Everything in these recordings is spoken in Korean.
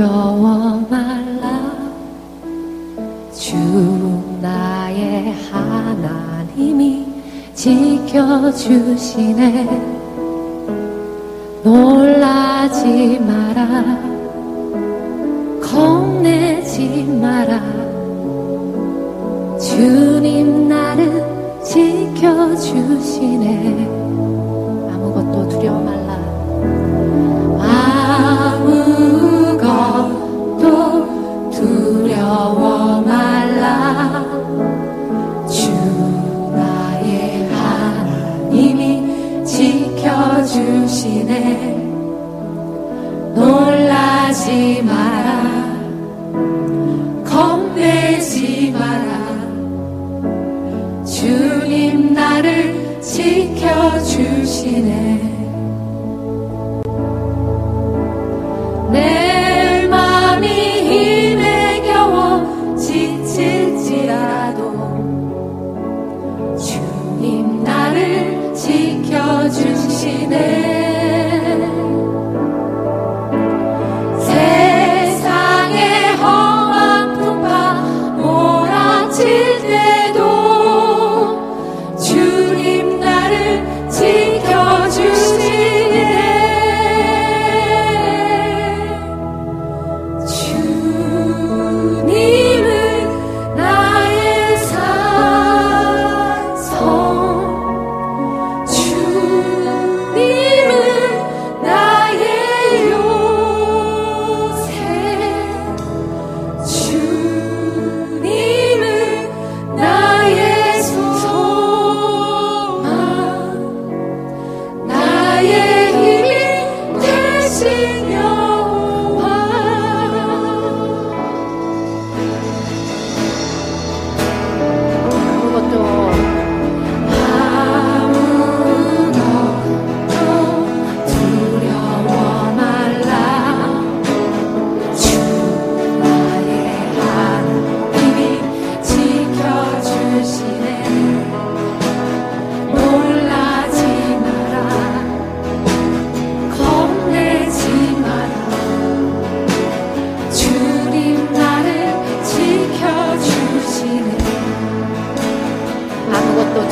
두려워 말라. 주 나의 하나님이 지켜주시네. 놀라지 마라. 겁내지 마라. 주님 나를 지켜주시네. 아무것도 두려워 말라. 하지 마라. 겁내지 마라. 주님 나를 지켜주시네.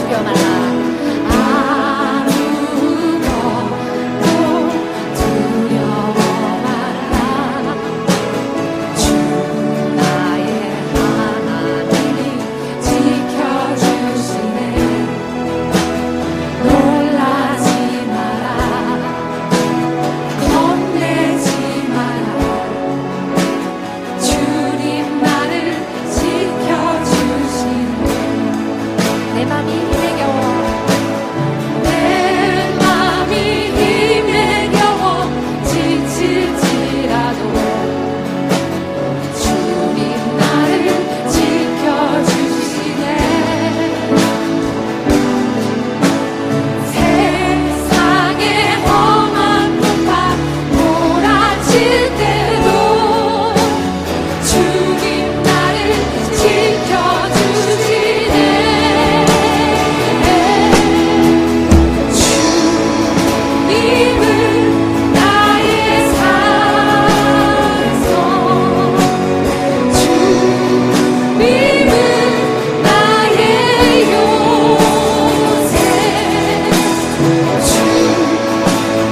Geomar. your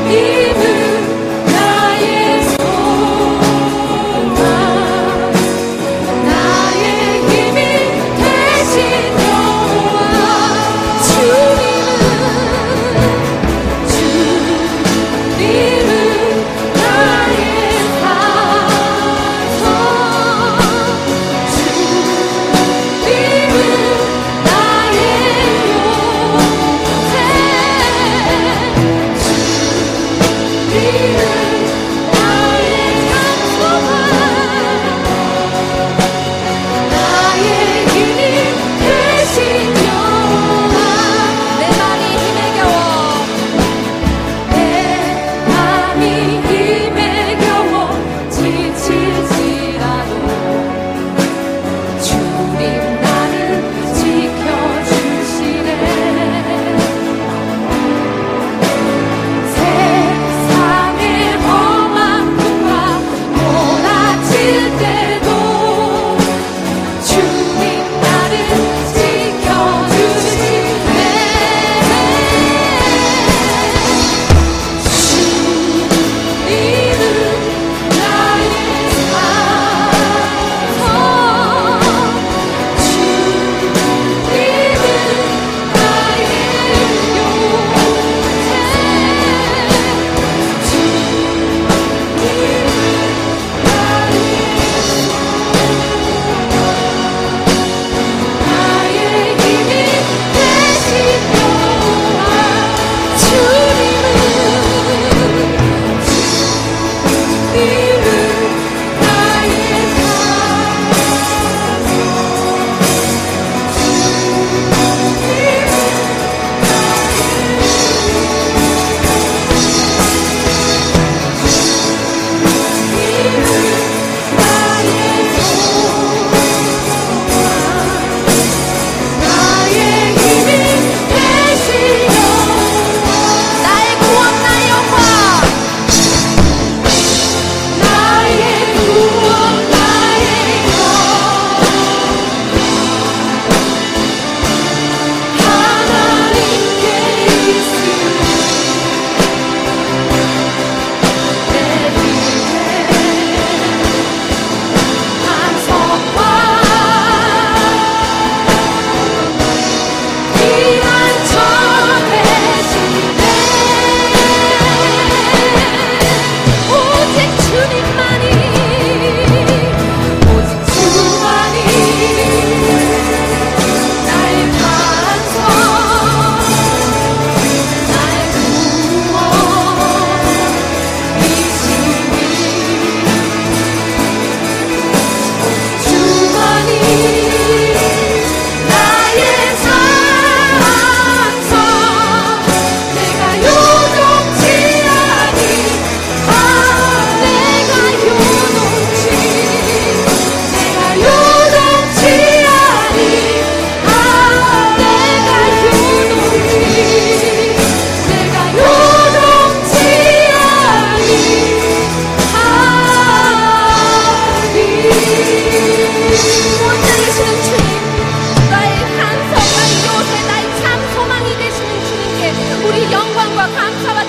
You. feel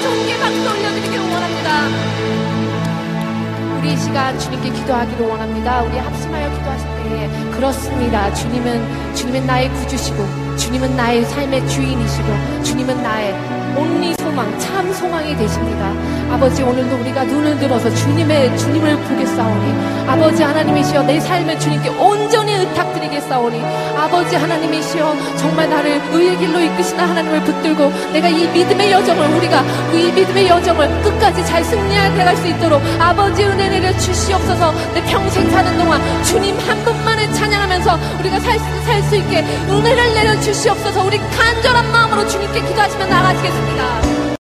하나님께 박수 올려드리기를 원합니다. 우리 이 시간 주님께 기도하기를 원합니다. 우리 합심하여 기도하실 때에 그렇습니다. 주님은 주님은 나의 구주시고 주님은 나의 삶의 주인이시고 주님은 나의 온리 소망, 참 소망이 되십니다. 아버지 오늘도 우리가 눈을 들어서 주님의 주님을 보겠사오니 아버지 하나님이시여 내 삶을 주님께 온전히 의탁드리겠사오니 아버지 하나님이시여 정말 나를 의의 길로 이끄시는 하나님을 붙들고 내가 이 믿음의 여정을 우리가 이 믿음의 여정을 끝까지 잘 승리하게 갈수 있도록 아버지 은혜 내려 주시옵소서 내 평생 사는 동안 주님 한 분만을 찬양하면서 우리가 살 수 있게 은혜를 내려 주시옵소서 우리 간절한 마음으로 주님께 기도하시며 나가시겠습니다.